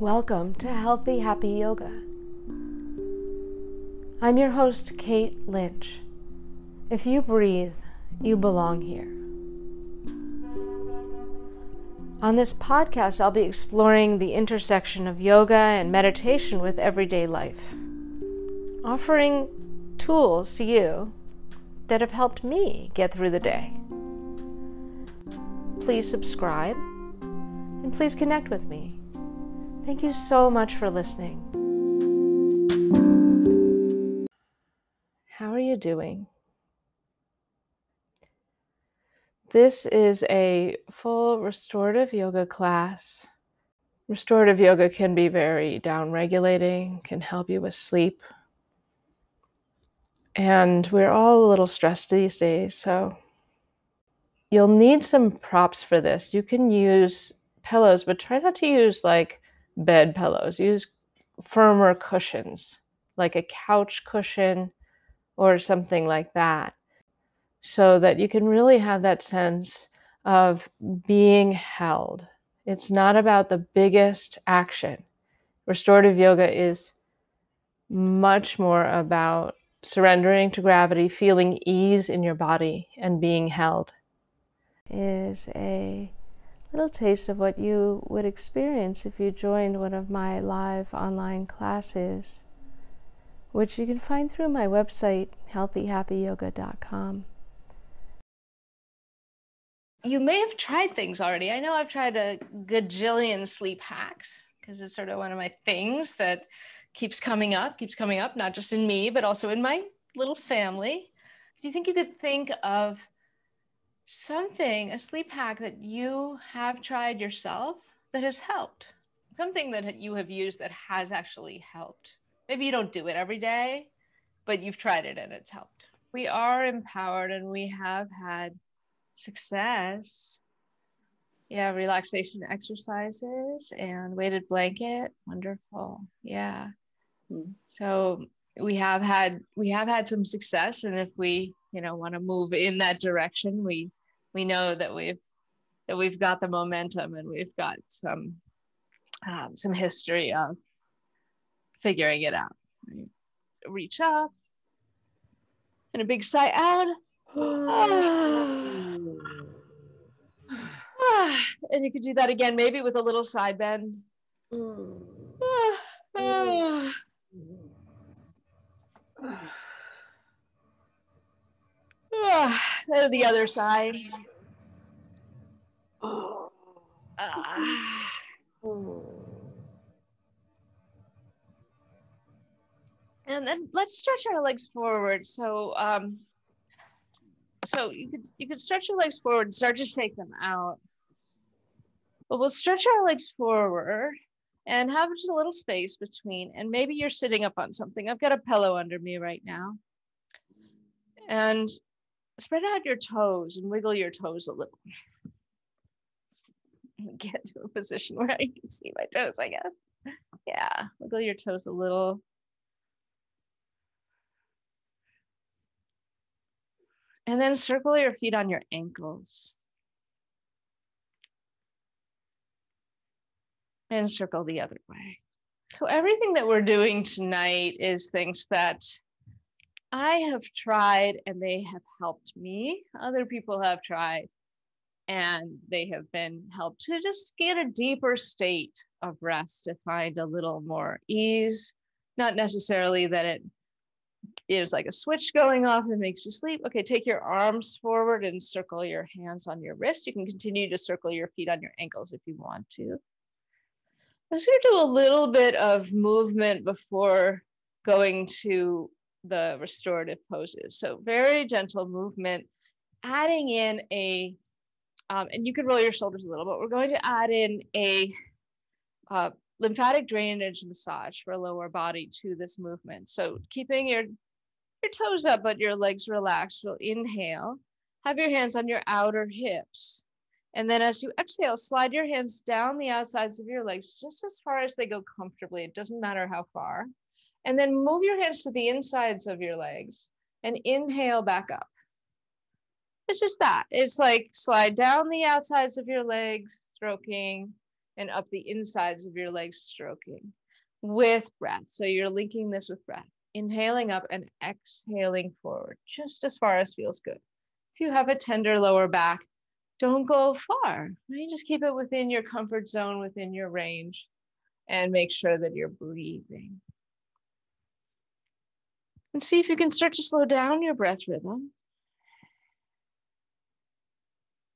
Welcome to Healthy Happy Yoga. I'm your host, Kate Lynch. If you breathe, you belong here. On this podcast, I'll be exploring the intersection of yoga and meditation with everyday life, offering tools to you that have helped me get through the day. Please subscribe and please connect with me. Thank you so much for listening. How are you doing? This is a full restorative yoga class. Restorative yoga can be very down regulating, can help you with sleep. And we're all a little stressed these days, so you'll need some props for this. You can use pillows, but try not to use like bed pillows. Use firmer cushions, like a couch cushion or something like that, so that you can really have that sense of being held. It's not about the biggest action. Restorative yoga is much more about surrendering to gravity, feeling ease in your body, and being held. Is a little taste of what you would experience if you joined one of my live online classes, which you can find through my website, healthyhappyyoga.com. You may have tried things already. I know I've tried a gajillion sleep hacks because it's sort of one of my things that keeps coming up, keeps coming up, not just in me, but also in my little family. Do you think you could think of something, a sleep hack that you have tried yourself that has helped, something that you have used that has actually helped. Maybe you don't do it every day, but you've tried it and it's helped. We are empowered and we have had success. Yeah, relaxation exercises and weighted blanket. Wonderful. Yeah. Mm-hmm. So we have had we have had some success and if we you know want to move in that direction we we know that we've that we've got the momentum and we've got some um, some history of figuring it out. Reach up and a big sigh out. and you could do that again, maybe with a little side bend. the other side. Oh. Ah. And then let's stretch our legs forward. So, um, so you could you could stretch your legs forward and start to shake them out. But we'll stretch our legs forward and have just a little space between. And maybe you're sitting up on something. I've got a pillow under me right now. And spread out your toes and wiggle your toes a little. Get to a position where I can see my toes, I guess. Yeah, wiggle your toes a little. And then circle your feet on your ankles. And circle the other way. So, everything that we're doing tonight is things that I have tried and they have helped me. Other people have tried and they have been helped to just get a deeper state of rest to find a little more ease. Not necessarily that it is like a switch going off and makes you sleep. Okay, take your arms forward and circle your hands on your wrist. You can continue to circle your feet on your ankles if you want to. I'm just going to do a little bit of movement before going to the restorative poses. So very gentle movement, adding in a, um, and you can roll your shoulders a little, but we're going to add in a uh, lymphatic drainage massage for lower body to this movement. So keeping your, your toes up, but your legs relaxed. We'll inhale, have your hands on your outer hips. And then as you exhale, slide your hands down the outsides of your legs just as far as they go comfortably. It doesn't matter how far. And then move your hands to the insides of your legs and inhale back up. It's just that. It's like slide down the outsides of your legs, stroking, and up the insides of your legs, stroking with breath. So you're linking this with breath, inhaling up and exhaling forward just as far as feels good. If you have a tender lower back, don't go far. Just keep it within your comfort zone, within your range, and make sure that you're breathing. And see if you can start to slow down your breath rhythm.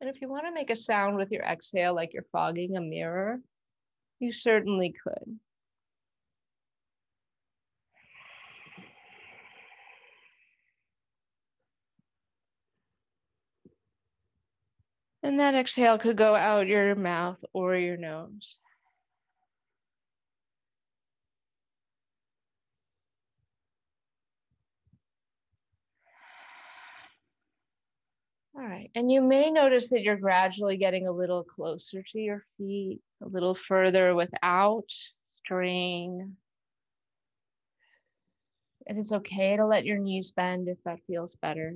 And if you want to make a sound with your exhale, like you're fogging a mirror, you certainly could. And that exhale could go out your mouth or your nose. All right, and you may notice that you're gradually getting a little closer to your feet, a little further without strain. It is okay to let your knees bend if that feels better.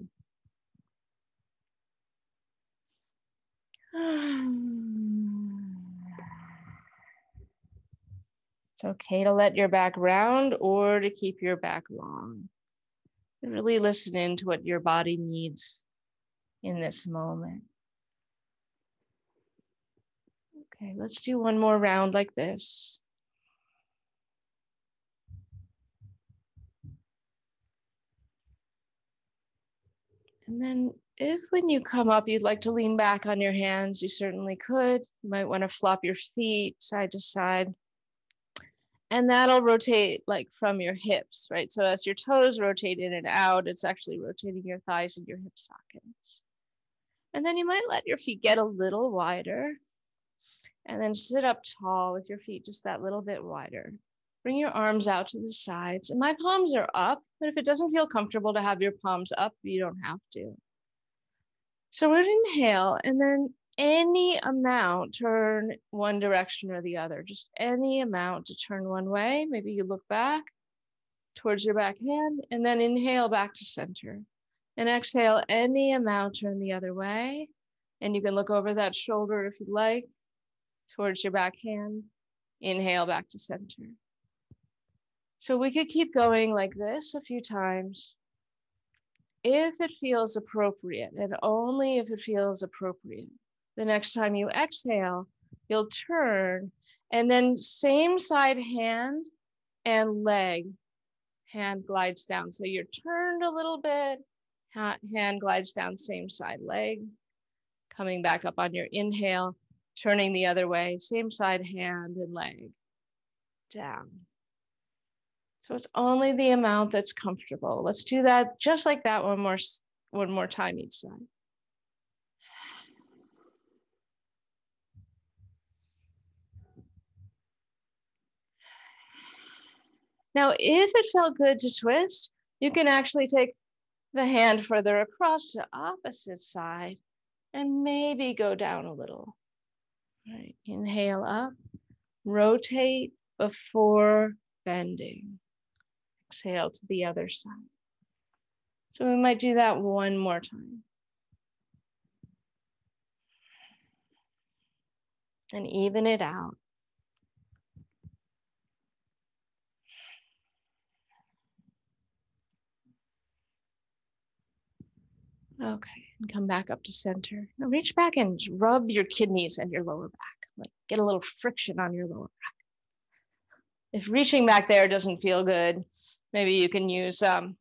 It's okay to let your back round or to keep your back long. Really listen in to what your body needs in this moment. Okay, let's do one more round like this. And then if when you come up, you'd like to lean back on your hands, you certainly could. You might want to flop your feet side to side. And that'll rotate like from your hips, right? So as your toes rotate in and out, it's actually rotating your thighs and your hip sockets. And then you might let your feet get a little wider and then sit up tall with your feet just that little bit wider. Bring your arms out to the sides. And my palms are up, but if it doesn't feel comfortable to have your palms up, you don't have to. So we're gonna inhale and then any amount turn one direction or the other, just any amount to turn one way. Maybe you look back towards your back hand and then inhale back to center. And exhale any amount, turn the other way. And you can look over that shoulder if you'd like towards your back hand. Inhale back to center. So we could keep going like this a few times if it feels appropriate and only if it feels appropriate. The next time you exhale, you'll turn and then same side hand and leg hand glides down. So you're turned a little bit, hand glides down same side leg, coming back up on your inhale, turning the other way, same side hand and leg down. So it's only the amount that's comfortable. Let's do that just like that one more, one more time each side. Now, if it felt good to twist, you can actually take the hand further across to opposite side and maybe go down a little. Inhale up, rotate before bending exhale to the other side. So we might do that one more time. And even it out. Okay, and come back up to center. Now reach back and rub your kidneys and your lower back. Like get a little friction on your lower back. If reaching back there doesn't feel good, maybe you can use um,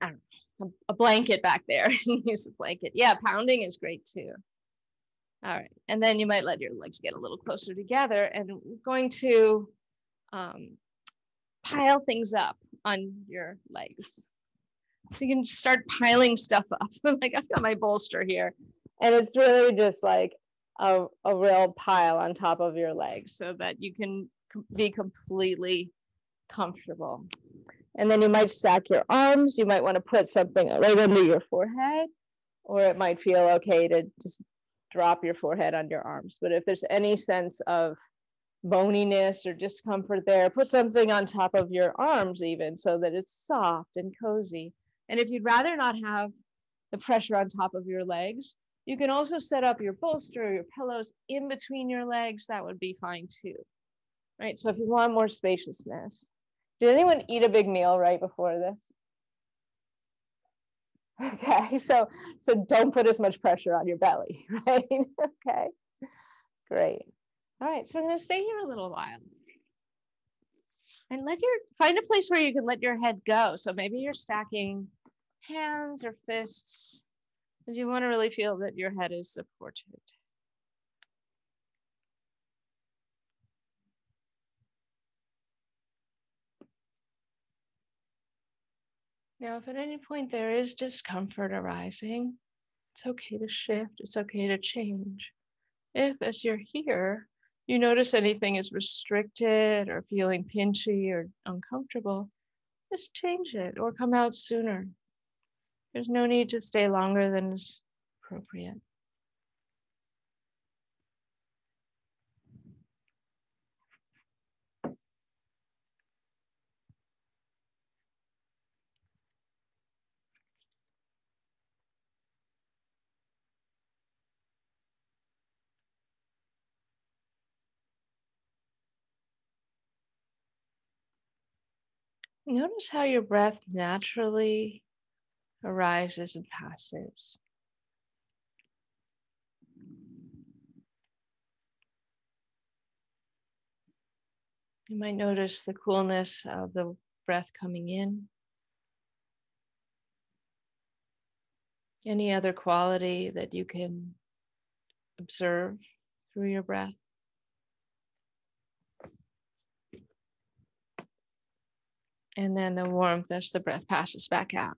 I don't know, a blanket back there and use a blanket. Yeah, pounding is great too. All right, and then you might let your legs get a little closer together and we're going to um, pile things up on your legs. So you can start piling stuff up. like I've got my bolster here and it's really just like a, a real pile on top of your legs so that you can be completely comfortable. And then you might stack your arms. You might want to put something right under your forehead, or it might feel okay to just drop your forehead on your arms. But if there's any sense of boniness or discomfort there, put something on top of your arms, even so that it's soft and cozy. And if you'd rather not have the pressure on top of your legs, You can also set up your bolster or your pillows in between your legs. That would be fine too. Right. So if you want more spaciousness, did anyone eat a big meal right before this? Okay, so so don't put as much pressure on your belly, right? okay, great. All right, so we're gonna stay here a little while. And let your find a place where you can let your head go. So maybe you're stacking hands or fists, and you want to really feel that your head is supported. Now, if at any point there is discomfort arising, it's okay to shift, it's okay to change. If, as you're here, you notice anything is restricted or feeling pinchy or uncomfortable, just change it or come out sooner. There's no need to stay longer than is appropriate. Notice how your breath naturally arises and passes. You might notice the coolness of the breath coming in. Any other quality that you can observe through your breath. And then the warmth as the breath passes back out.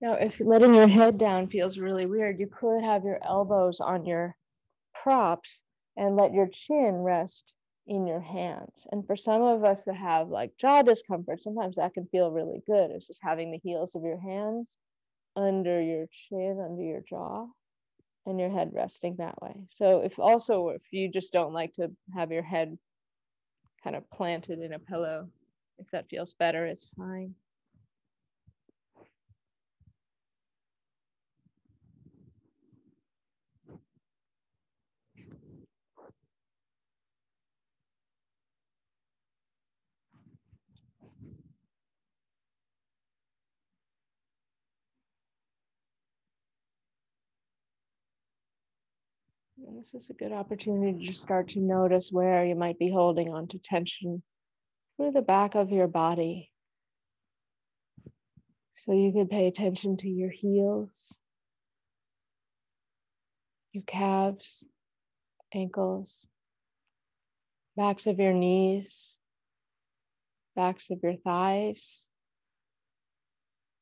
Now, if letting your head down feels really weird, you could have your elbows on your props and let your chin rest in your hands. And for some of us that have like jaw discomfort, sometimes that can feel really good. It's just having the heels of your hands under your chin, under your jaw and your head resting that way. So if also if you just don't like to have your head kind of planted in a pillow, if that feels better, it's fine. And this is a good opportunity to start to notice where you might be holding on to tension through the back of your body. So you could pay attention to your heels, your calves, ankles, backs of your knees, backs of your thighs,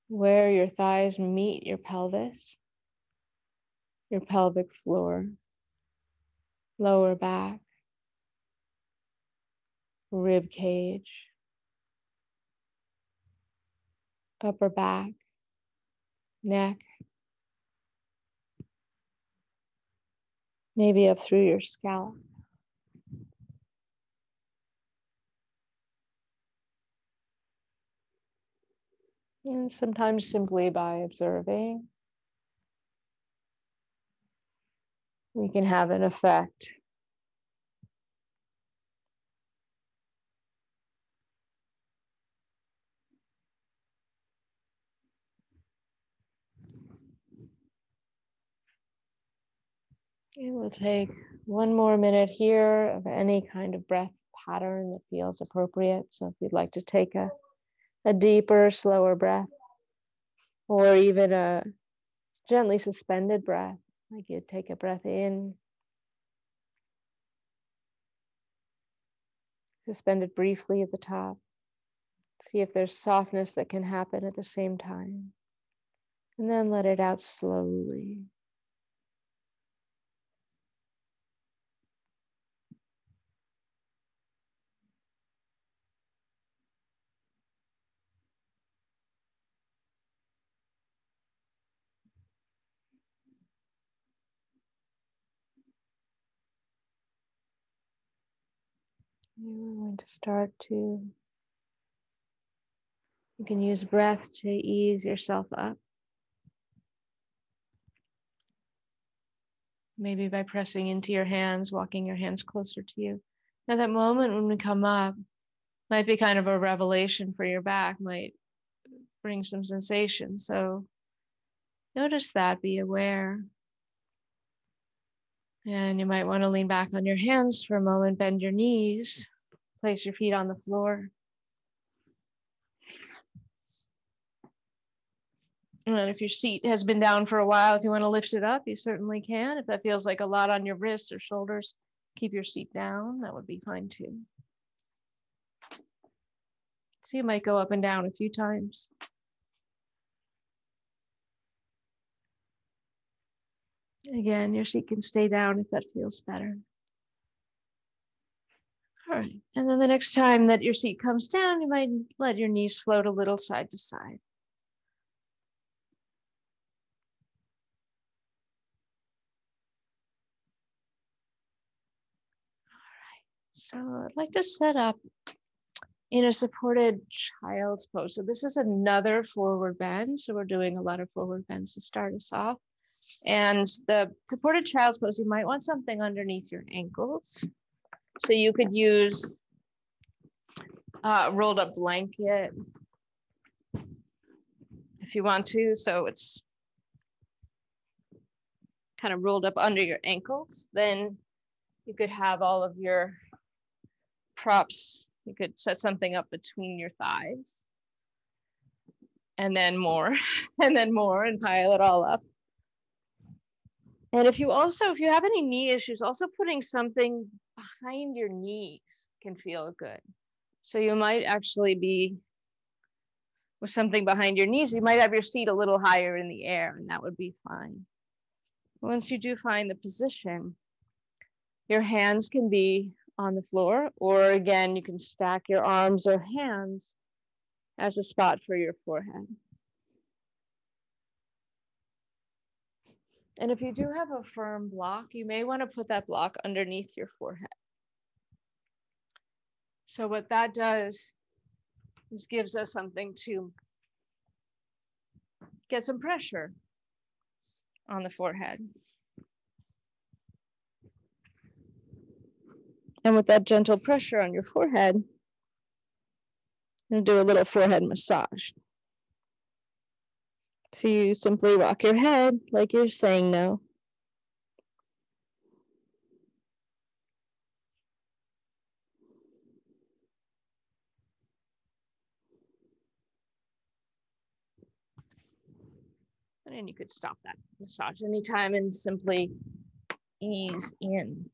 where your thighs meet your pelvis, your pelvic floor lower back, rib cage, upper back, neck, maybe up through your scalp. And sometimes simply by observing we can have an effect. And we'll take one more minute here of any kind of breath pattern that feels appropriate. So if you'd like to take a, a deeper, slower breath, or even a gently suspended breath, like you take a breath in, suspend it briefly at the top. See if there's softness that can happen at the same time. And then let it out slowly. To start to You can use breath to ease yourself up. Maybe by pressing into your hands, walking your hands closer to you. Now, that moment when we come up might be kind of a revelation for your back, might bring some sensation. So notice that, be aware. And you might want to lean back on your hands for a moment, bend your knees, place your feet on the floor. And if your seat has been down for a while, if you want to lift it up, you certainly can. If that feels like a lot on your wrists or shoulders, keep your seat down. That would be fine too. So you might go up and down a few times. Again, your seat can stay down if that feels better. All right, and then the next time that your seat comes down, you might let your knees float a little side to side. All right, so I'd like to set up in a supported child's pose. So this is another forward bend. So we're doing a lot of forward bends to start us off. And the supported child's pose, you might want something underneath your ankles. So you could use a rolled up blanket if you want to. So it's kind of rolled up under your ankles. Then you could have all of your props. You could set something up between your thighs and then more and then more and pile it all up. And if you also, if you have any knee issues, also putting something behind your knees can feel good. So you might actually be with something behind your knees, you might have your seat a little higher in the air, and that would be fine. Once you do find the position, your hands can be on the floor, or again, you can stack your arms or hands as a spot for your forehead. And if you do have a firm block, you may want to put that block underneath your forehead. So what that does is gives us something to get some pressure on the forehead. And with that gentle pressure on your forehead, to do a little forehead massage. You simply rock your head like you're saying no. And you could stop that massage anytime and simply ease in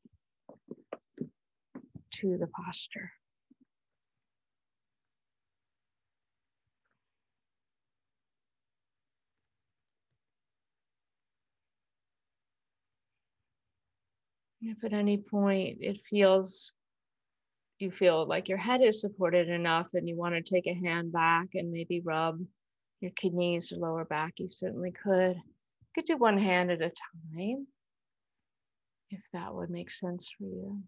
to the posture. If at any point it feels, you feel like your head is supported enough and you want to take a hand back and maybe rub your kidneys or lower back, you certainly could. You could do one hand at a time if that would make sense for you.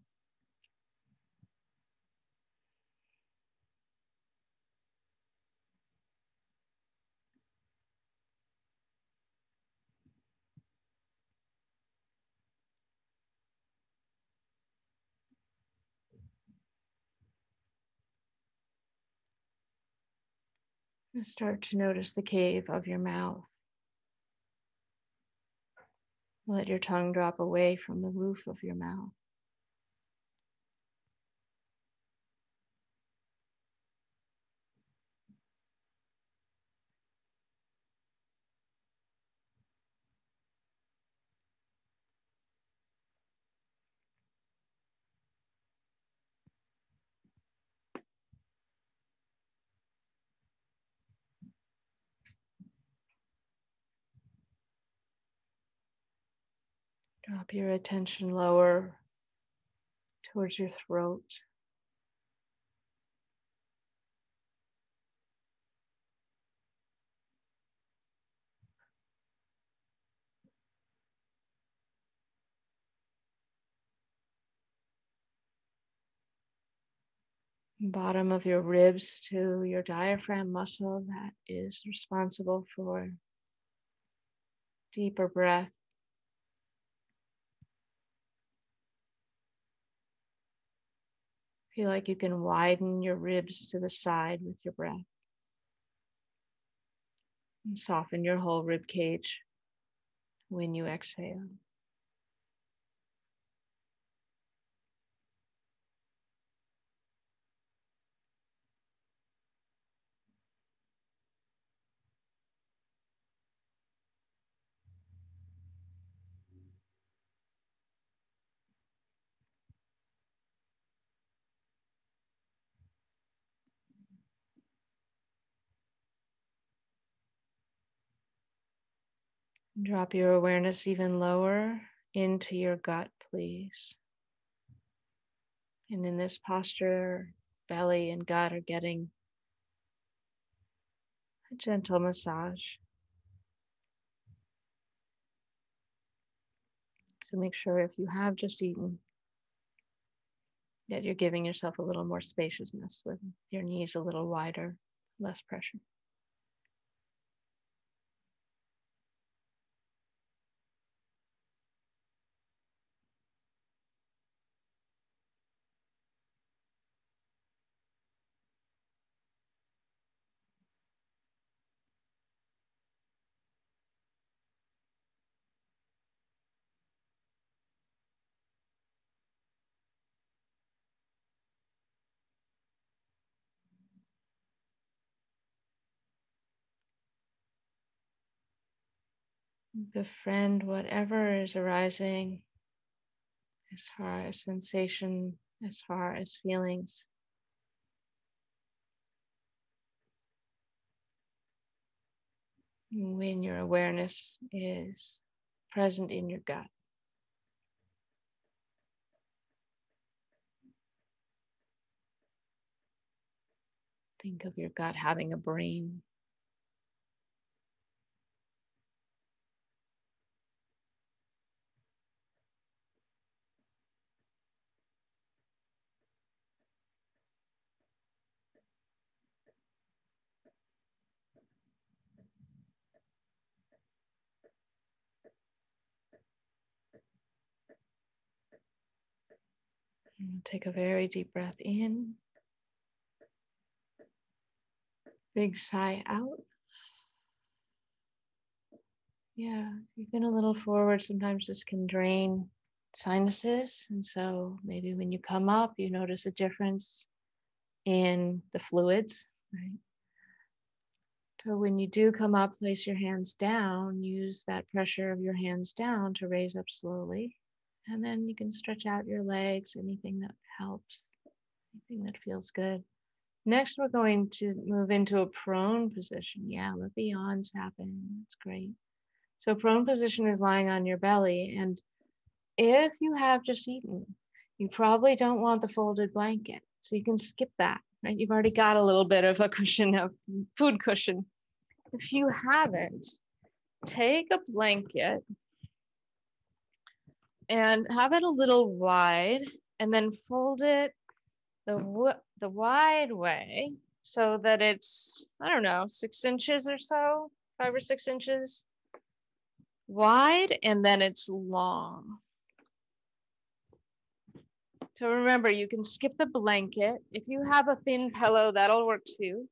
And start to notice the cave of your mouth. Let your tongue drop away from the roof of your mouth. Drop your attention lower towards your throat. bottom of your ribs to your diaphragm muscle that is responsible for deeper breath. Feel like you can widen your ribs to the side with your breath. And soften your whole rib cage when you exhale. Drop your awareness even lower into your gut, please. And in this posture, belly and gut are getting a gentle massage. So make sure if you have just eaten, that you're giving yourself a little more spaciousness with your knees a little wider, less pressure. Befriend whatever is arising as far as sensation, as far as feelings. When your awareness is present in your gut. Think of your gut having a brain. Take a very deep breath in. Big sigh out. Yeah, you've been a little forward. Sometimes this can drain sinuses. And so maybe when you come up, you notice a difference in the fluids, right? So when you do come up, place your hands down, use that pressure of your hands down to raise up slowly. And then you can stretch out your legs, anything that helps, anything that feels good. Next, we're going to move into a prone position. Yeah, let the yawns happen. That's great. So, prone position is lying on your belly. And if you have just eaten, you probably don't want the folded blanket. So, you can skip that, right? You've already got a little bit of a cushion a food cushion. If you haven't, take a blanket and have it a little wide and then fold it the, the wide way so that it's, I don't know, six inches or so, five or six inches wide, and then it's long. So remember, you can skip the blanket. If you have a thin pillow, that'll work too.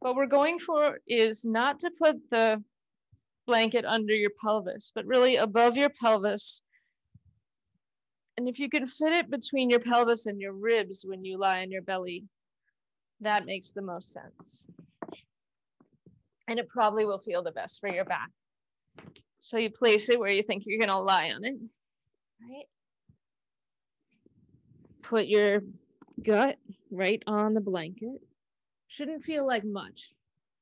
What we're going for is not to put the blanket under your pelvis, but really above your pelvis and if you can fit it between your pelvis and your ribs when you lie on your belly, that makes the most sense. And it probably will feel the best for your back. So you place it where you think you're going to lie on it, right? Put your gut right on the blanket. Shouldn't feel like much.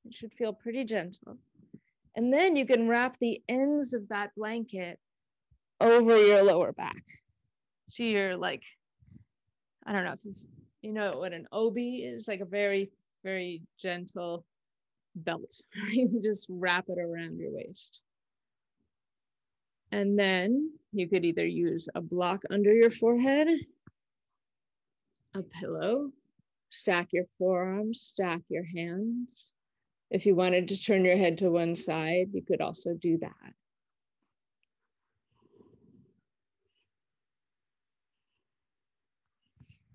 It should feel pretty gentle. And then you can wrap the ends of that blanket over your lower back. You're like, I don't know if you know what an obi is, like a very, very gentle belt? You just wrap it around your waist. And then you could either use a block under your forehead, a pillow, stack your forearms, stack your hands. If you wanted to turn your head to one side, you could also do that.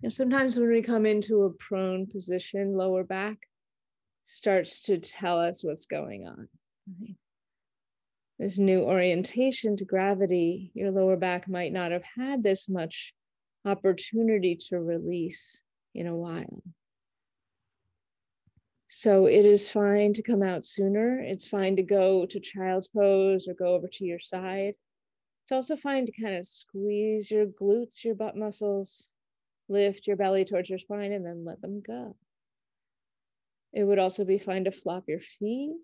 You know, sometimes when we come into a prone position, lower back starts to tell us what's going on. Right? This new orientation to gravity, your lower back might not have had this much opportunity to release in a while. So it is fine to come out sooner. It's fine to go to child's pose or go over to your side. It's also fine to kind of squeeze your glutes, your butt muscles, lift your belly towards your spine, and then let them go. It would also be fine to flop your feet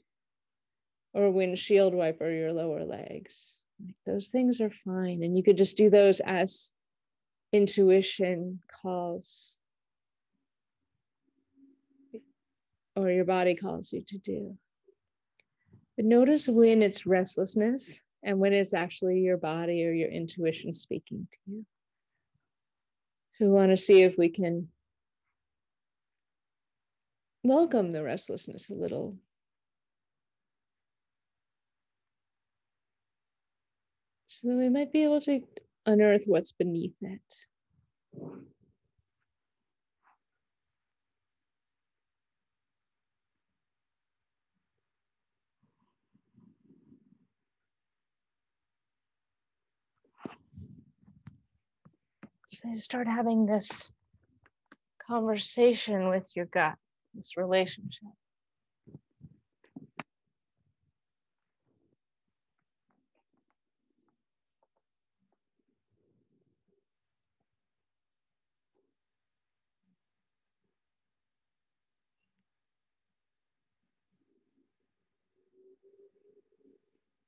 or windshield wiper your lower legs. Those things are fine. And you could just do those as intuition calls or your body calls you to do. But notice when it's restlessness and when it's actually your body or your intuition speaking to you. We want to see if we can welcome the restlessness a little. So that we might be able to unearth what's beneath it. So you start having this conversation with your gut, this relationship.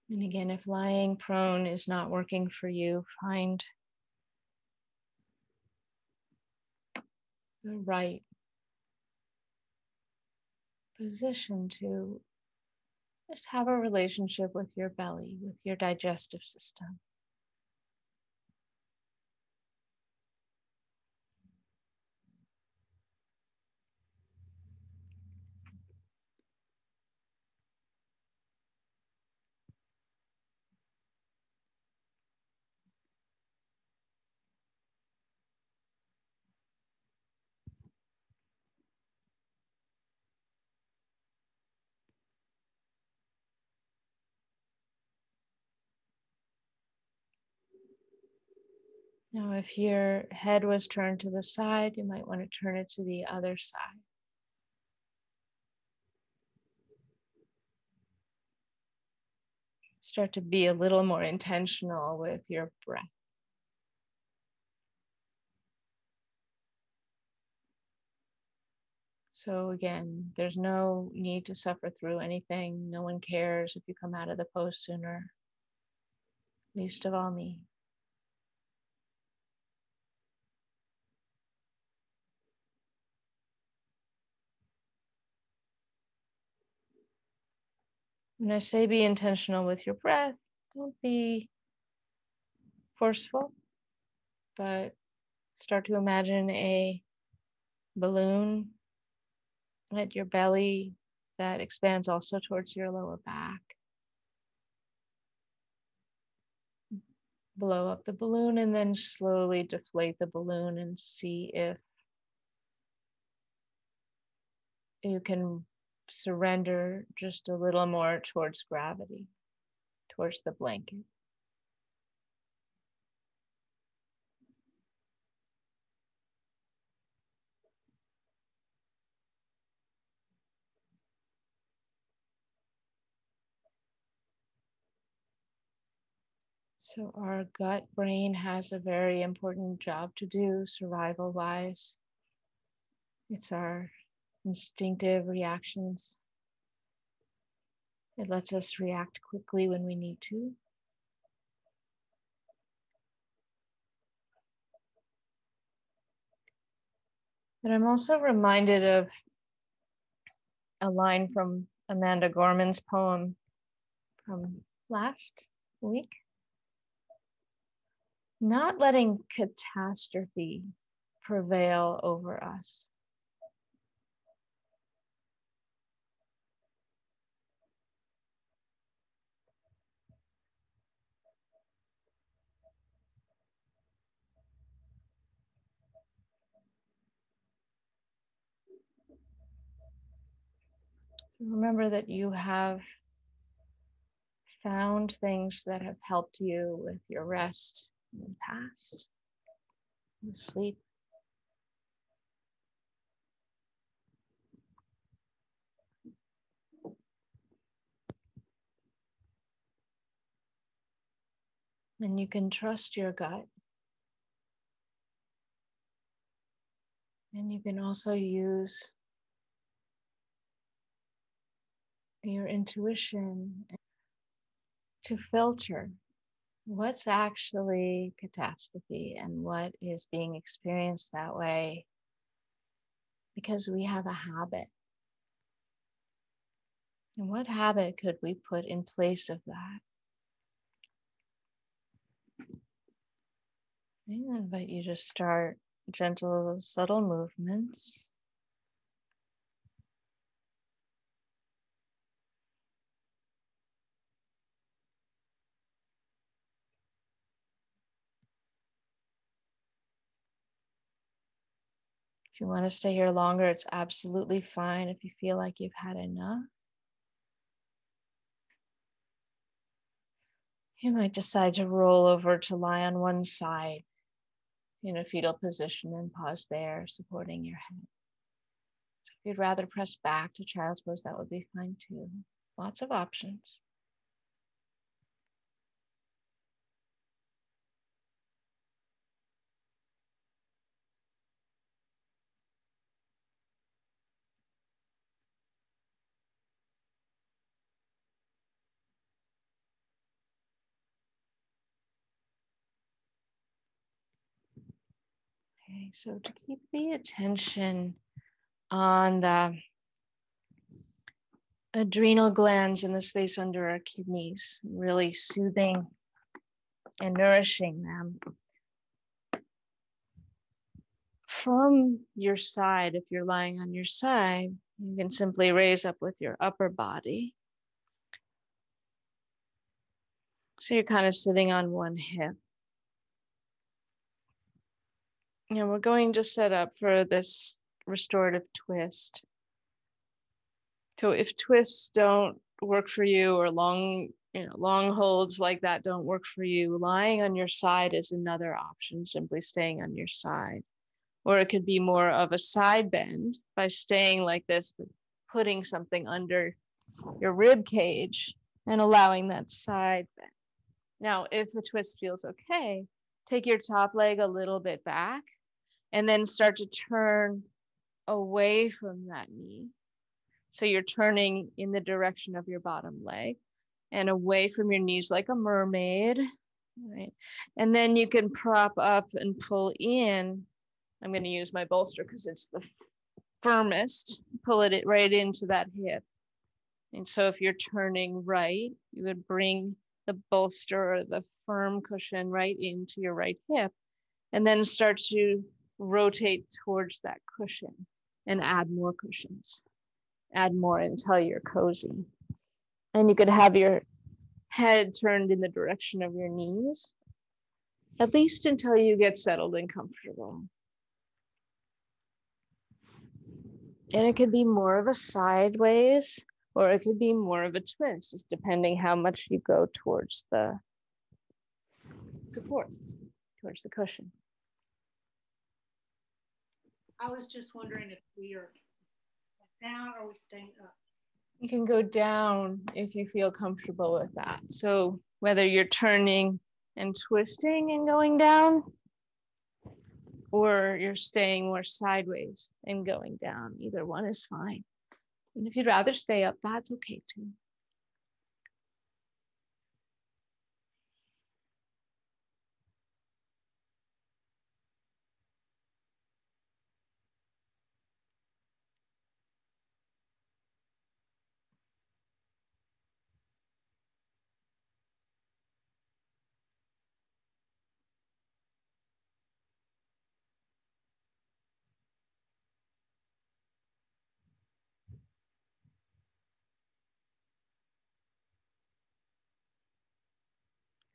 And again, if lying prone is not working for you, find the right position to just have a relationship with your belly, with your digestive system. Now, if your head was turned to the side, you might want to turn it to the other side. Start to be a little more intentional with your breath. So, again, there's no need to suffer through anything. No one cares if you come out of the pose sooner, least of all me. When I say be intentional with your breath, don't be forceful, but start to imagine a balloon at your belly that expands also towards your lower back. Blow up the balloon and then slowly deflate the balloon and see if you can surrender just a little more towards gravity, towards the blanket. So, our gut brain has a very important job to do survival wise. It's our instinctive reactions. It lets us react quickly when we need to. But I'm also reminded of a line from Amanda Gorman's poem from last week. Not letting catastrophe prevail over us Remember that you have found things that have helped you with your rest in the past, sleep. And you can trust your gut. And you can also use your intuition to filter what's actually catastrophe and what is being experienced that way because we have a habit. And what habit could we put in place of that? I invite you to start gentle, subtle movements. You want to stay here longer, it's absolutely fine if you feel like you've had enough. You might decide to roll over to lie on one side in a fetal position and pause there, supporting your head. So if you'd rather press back to child's pose, that would be fine too. Lots of options. So to keep the attention on the adrenal glands in the space under our kidneys, really soothing and nourishing them. From your side, if you're lying on your side, you can simply raise up with your upper body. So you're kind of sitting on one hip. And we're going to set up for this restorative twist. So if twists don't work for you or long, you know, long holds like that don't work for you, lying on your side is another option, simply staying on your side. Or it could be more of a side bend by staying like this, but putting something under your rib cage and allowing that side bend. Now, if the twist feels okay, take your top leg a little bit back and then start to turn away from that knee. So you're turning in the direction of your bottom leg and away from your knees like a mermaid, right? And then you can prop up and pull in. I'm going to use my bolster because it's the firmest. Pull it right into that hip. And so if you're turning right, you would bring the bolster or the firm cushion right into your right hip and then start to rotate towards that cushion and add more cushions. Add more until you're cozy. And you could have your head turned in the direction of your knees, at least until you get settled and comfortable. And it could be more of a sideways or it could be more of a twist, just depending how much you go towards the support, towards the cushion. I was just wondering if we are down or we staying up. You can go down if you feel comfortable with that. So whether you're turning and twisting and going down, or you're staying more sideways and going down, either one is fine. And if you'd rather stay up, that's okay too.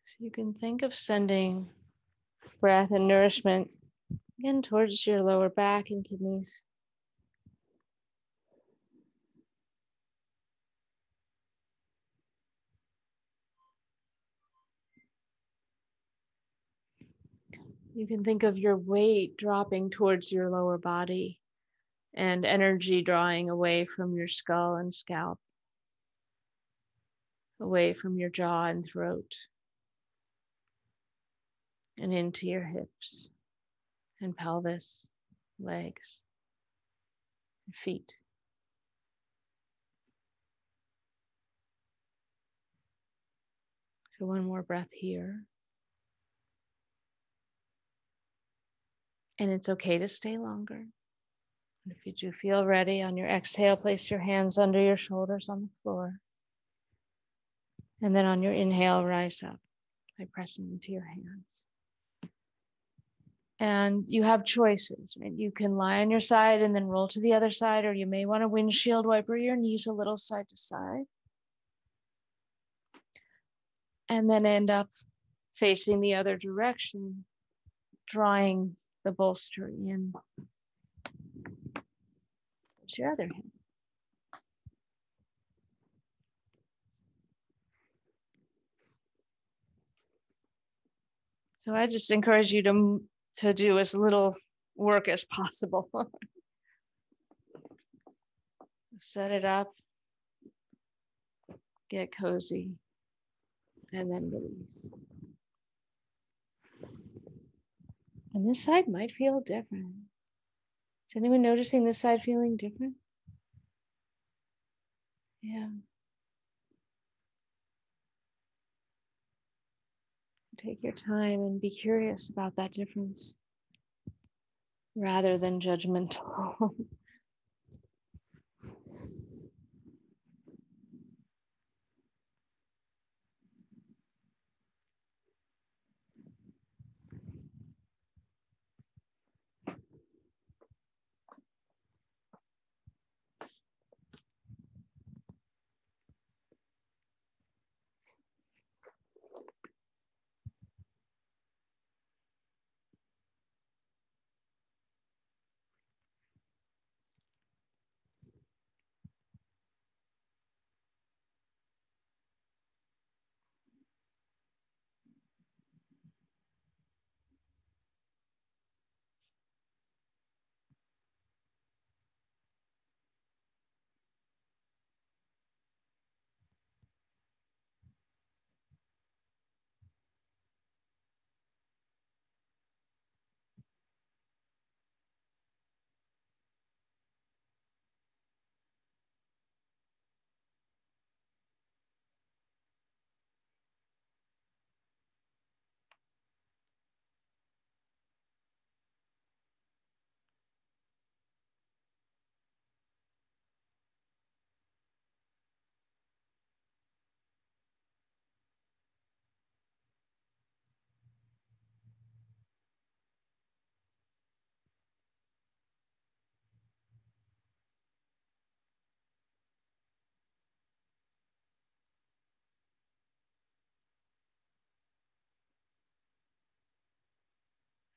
So you can think of sending breath and nourishment again towards your lower back and kidneys. You can think of your weight dropping towards your lower body and energy drawing away from your skull and scalp, away from your jaw and throat and into your hips and pelvis, legs, and feet. So, one more breath here. And it's okay to stay longer. And if you do feel ready on your exhale, place your hands under your shoulders on the floor. And then on your inhale, rise up by pressing into your hands. And you have choices? You can lie on your side and then roll to the other side, or you may want to windshield wiper your knees a little side to side. And then end up facing the other direction, drawing the bolster in to your other hand. So I just encourage you to, to do as little work as possible. Set it up, get cozy, and then release. And this side might feel different. Is anyone noticing this side feeling different? Yeah. Take your time and be curious about that difference rather than judgmental.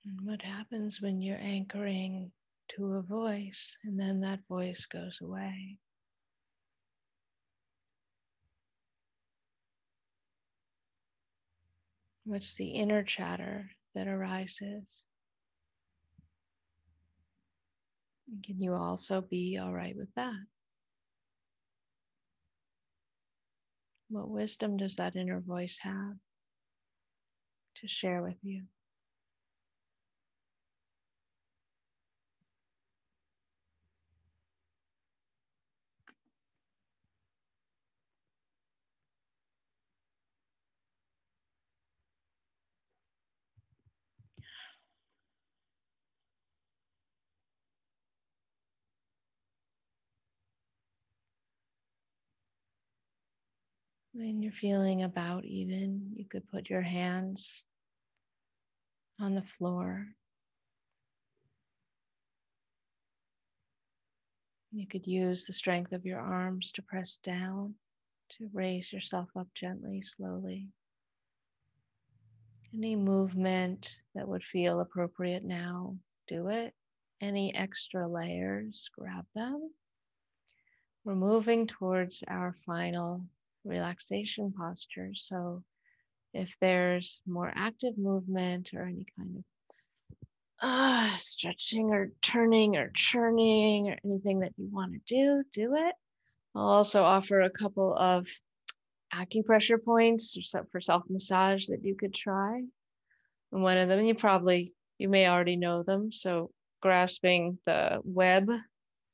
And what happens when you're anchoring to a voice and then that voice goes away? What's the inner chatter that arises? Can you also be all right with that? What wisdom does that inner voice have to share with you? When you're feeling about even, you could put your hands on the floor. You could use the strength of your arms to press down, to raise yourself up gently, slowly. Any movement that would feel appropriate now, do it. Any extra layers, grab them. We're moving towards our final relaxation posture. So if there's more active movement or any kind of uh, stretching or turning or churning or anything that you want to do, do it. I'll also offer a couple of acupressure points for self massage that you could try. And one of them, you probably, you may already know them. So grasping the web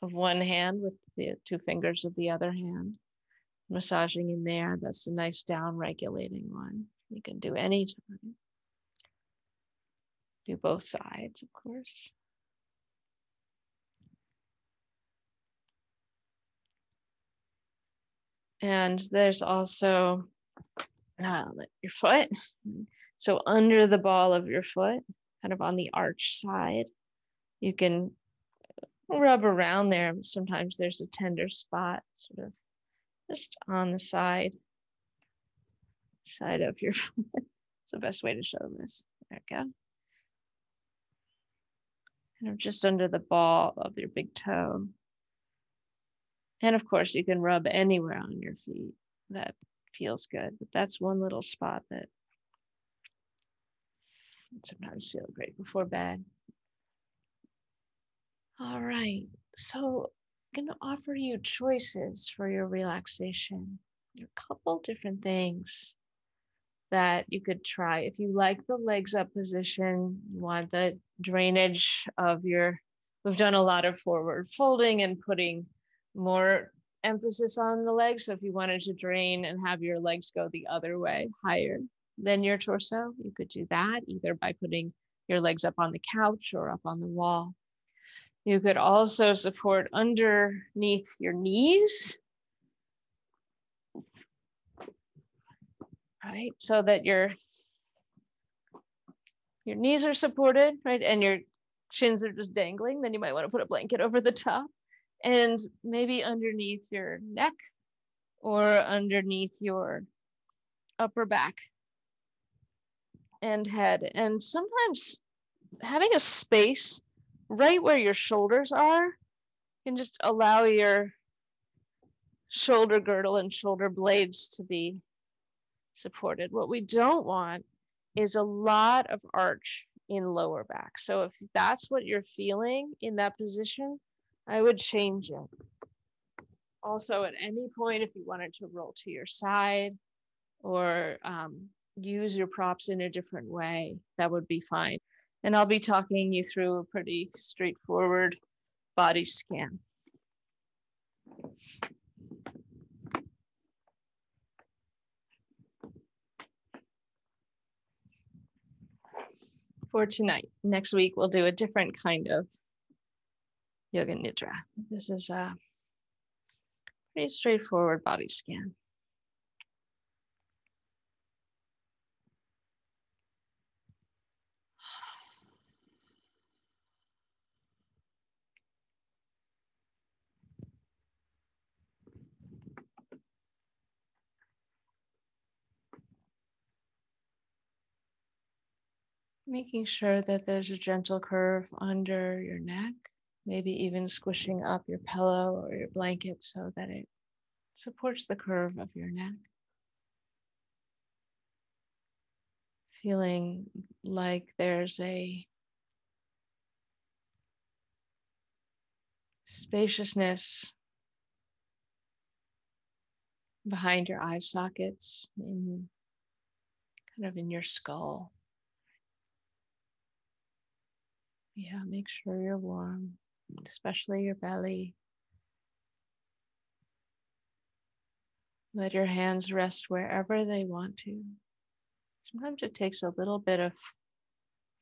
of one hand with the two fingers of the other hand, massaging in there. That's a nice down regulating one. You can do anytime. Do both sides, of course. And there's also uh, your foot. So under the ball of your foot, kind of on the arch side, you can rub around there. Sometimes there's a tender spot, sort of just on the side, side of your foot. It's the best way to show this. There we go. Kind of just under the ball of your big toe. And of course, you can rub anywhere on your feet that feels good. But that's one little spot that sometimes feel great before bed. All right. So going to offer you choices for your relaxation. A couple different things that you could try. If you like the legs up position, you want the drainage of your, we've done a lot of forward folding and putting more emphasis on the legs. So if you wanted to drain and have your legs go the other way, higher than your torso, you could do that either by putting your legs up on the couch or up on the wall. You could also support underneath your knees. Right, so that your your knees are supported, right, and your shins are just dangling, then you might want to put a blanket over the top and maybe underneath your neck or underneath your upper back and head. And sometimes having a space right where your shoulders are can just allow your shoulder girdle and shoulder blades to be supported. What we don't want is a lot of arch in lower back. So if that's what you're feeling in that position, I would change it. Also, at any point, if you wanted to roll to your side or um, use your props in a different way, that would be fine and I'll be talking you through a pretty straightforward body scan. For tonight, next week we'll do a different kind of yoga nidra. This is a pretty straightforward body scan. Making sure that there's a gentle curve under your neck, maybe even squishing up your pillow or your blanket so that it supports the curve of your neck. Feeling like there's a spaciousness behind your eye sockets in kind of in your skull. Yeah, make sure you're warm, especially your belly. Let your hands rest wherever they want to. Sometimes it takes a little bit of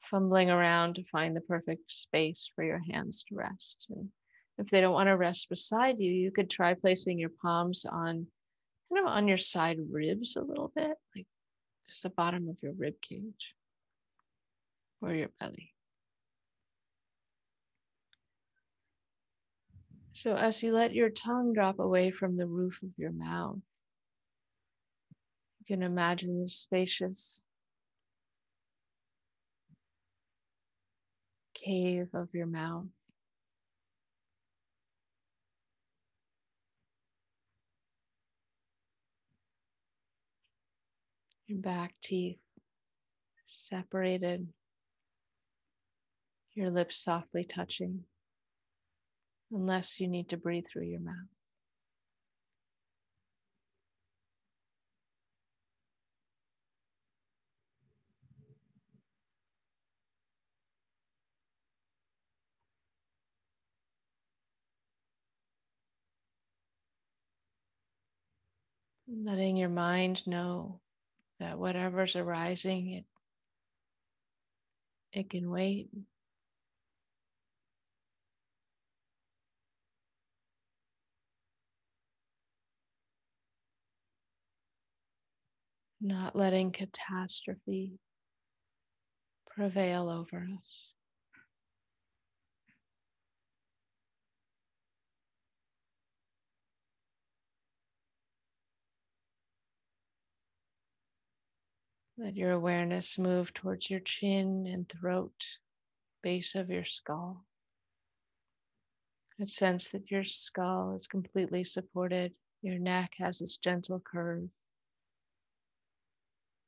fumbling around to find the perfect space for your hands to rest. And if they don't want to rest beside you, you could try placing your palms on kind of on your side ribs a little bit, like just the bottom of your rib cage or your belly. So, as you let your tongue drop away from the roof of your mouth, you can imagine the spacious cave of your mouth. Your back teeth separated your lips softly touching, unless you need to breathe through your mouth. Letting your mind know that whatever's arising, it, it can wait. Not letting catastrophe prevail over us. Let your awareness move towards your chin and throat, base of your skull. A sense that your skull is completely supported, your neck has this gentle curve.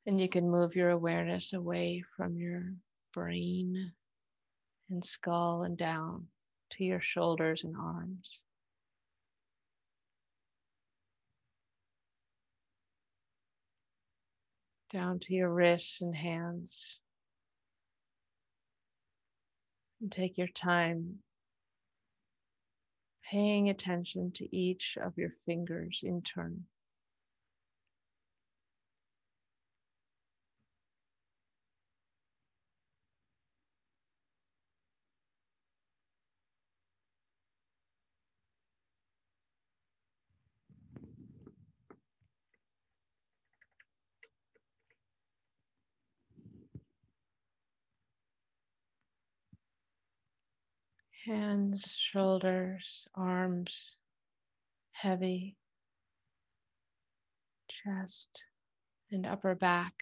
And you can move your awareness away from your brain and skull and down to your shoulders and arms. down to your wrists and hands. And take your time paying attention to each of your fingers in turn. Hands, shoulders, arms, heavy, chest and upper back,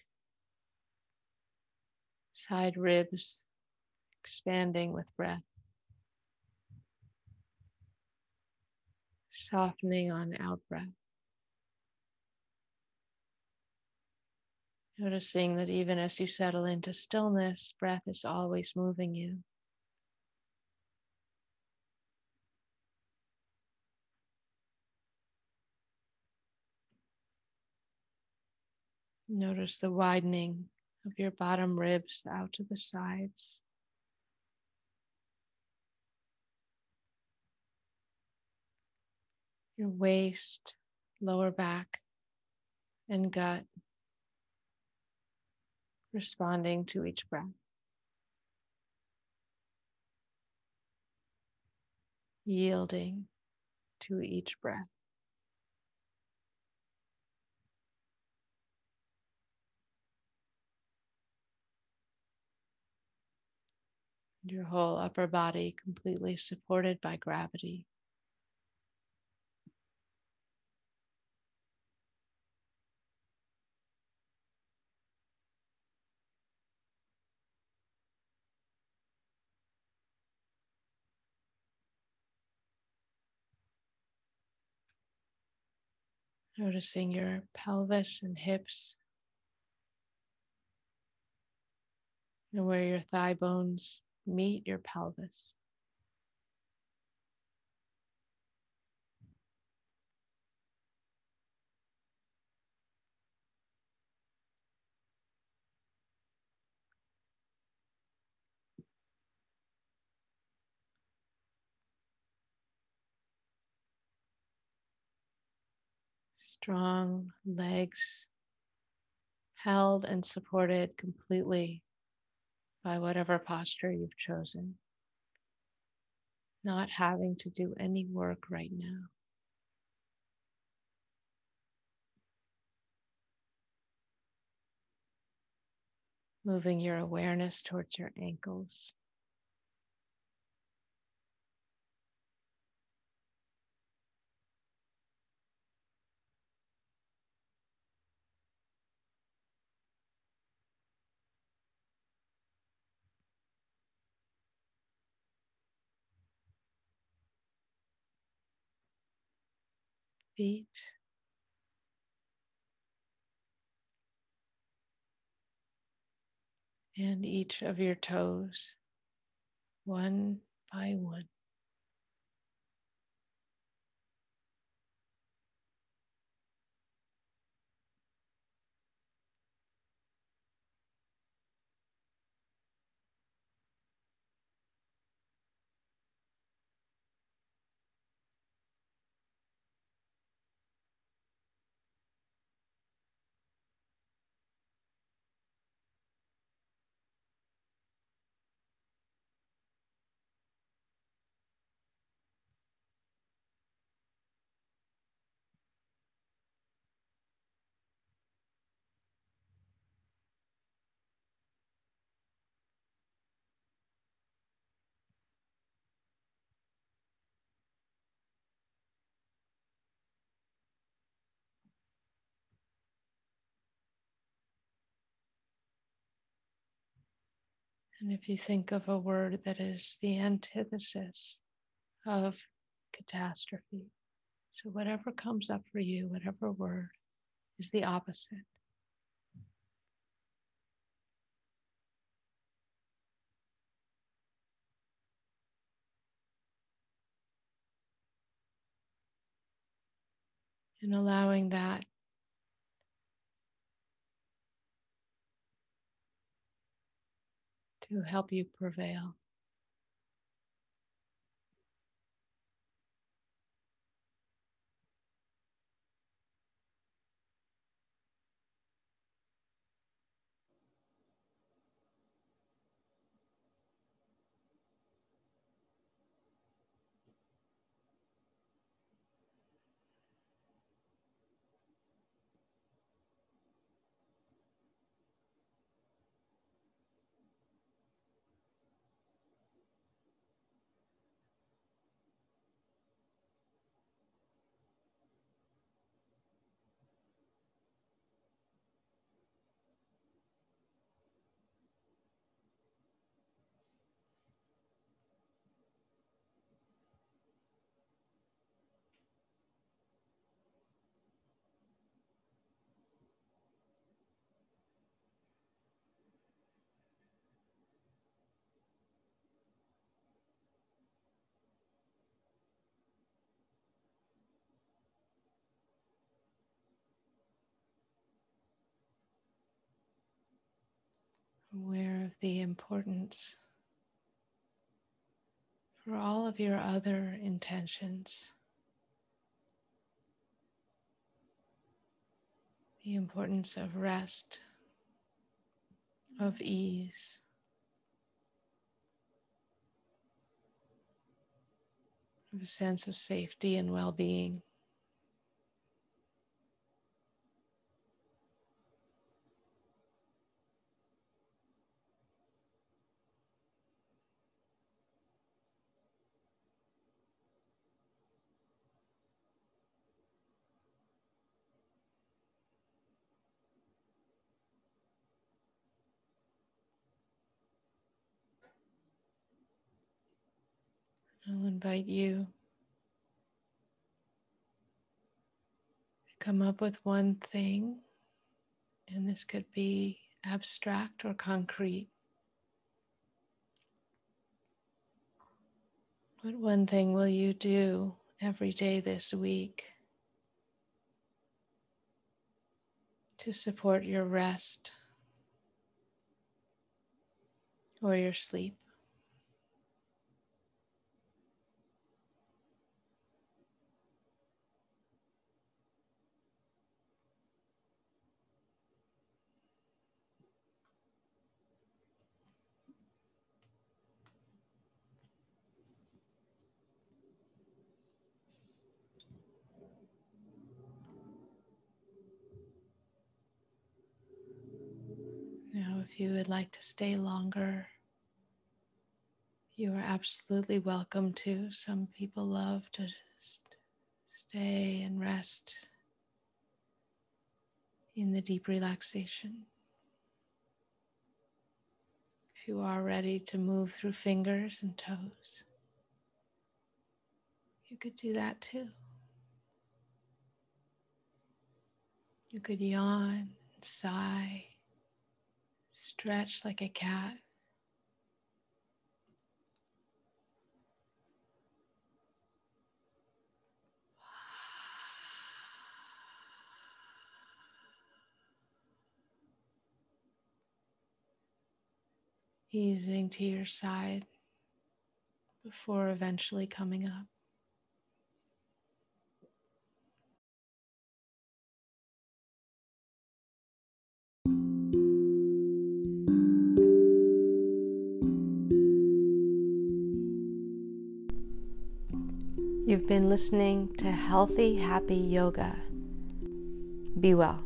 side ribs expanding with breath, softening on out breath. Noticing that even as you settle into stillness, breath is always moving you. Notice the widening of your bottom ribs out to the sides. Your waist, lower back, and gut responding to each breath. Yielding to each breath. Your whole upper body completely supported by gravity. Noticing your pelvis and hips, and where your thigh bones meet your pelvis. Strong legs held and supported completely by whatever posture you've chosen. Not having to do any work right now. Moving your awareness towards your ankles. Feet. And each of your toes. one by one. And if you think of a word that is the antithesis of catastrophe, so whatever comes up for you, whatever word is the opposite. And allowing that to help you prevail. Aware of the importance for all of your other intentions. The importance of rest, of ease, of a sense of safety and well being. I'll invite you to come up with one thing, and this could be abstract or concrete. What one thing will you do every day this week to support your rest or your sleep? If you would like to stay longer, you are absolutely welcome to. Some people love to just stay and rest in the deep relaxation. If you are ready to move through fingers and toes, you could do that too. You could yawn and sigh. Stretch like a cat. easing to your side before eventually coming up. You've been listening to Healthy Happy Yoga. Be well.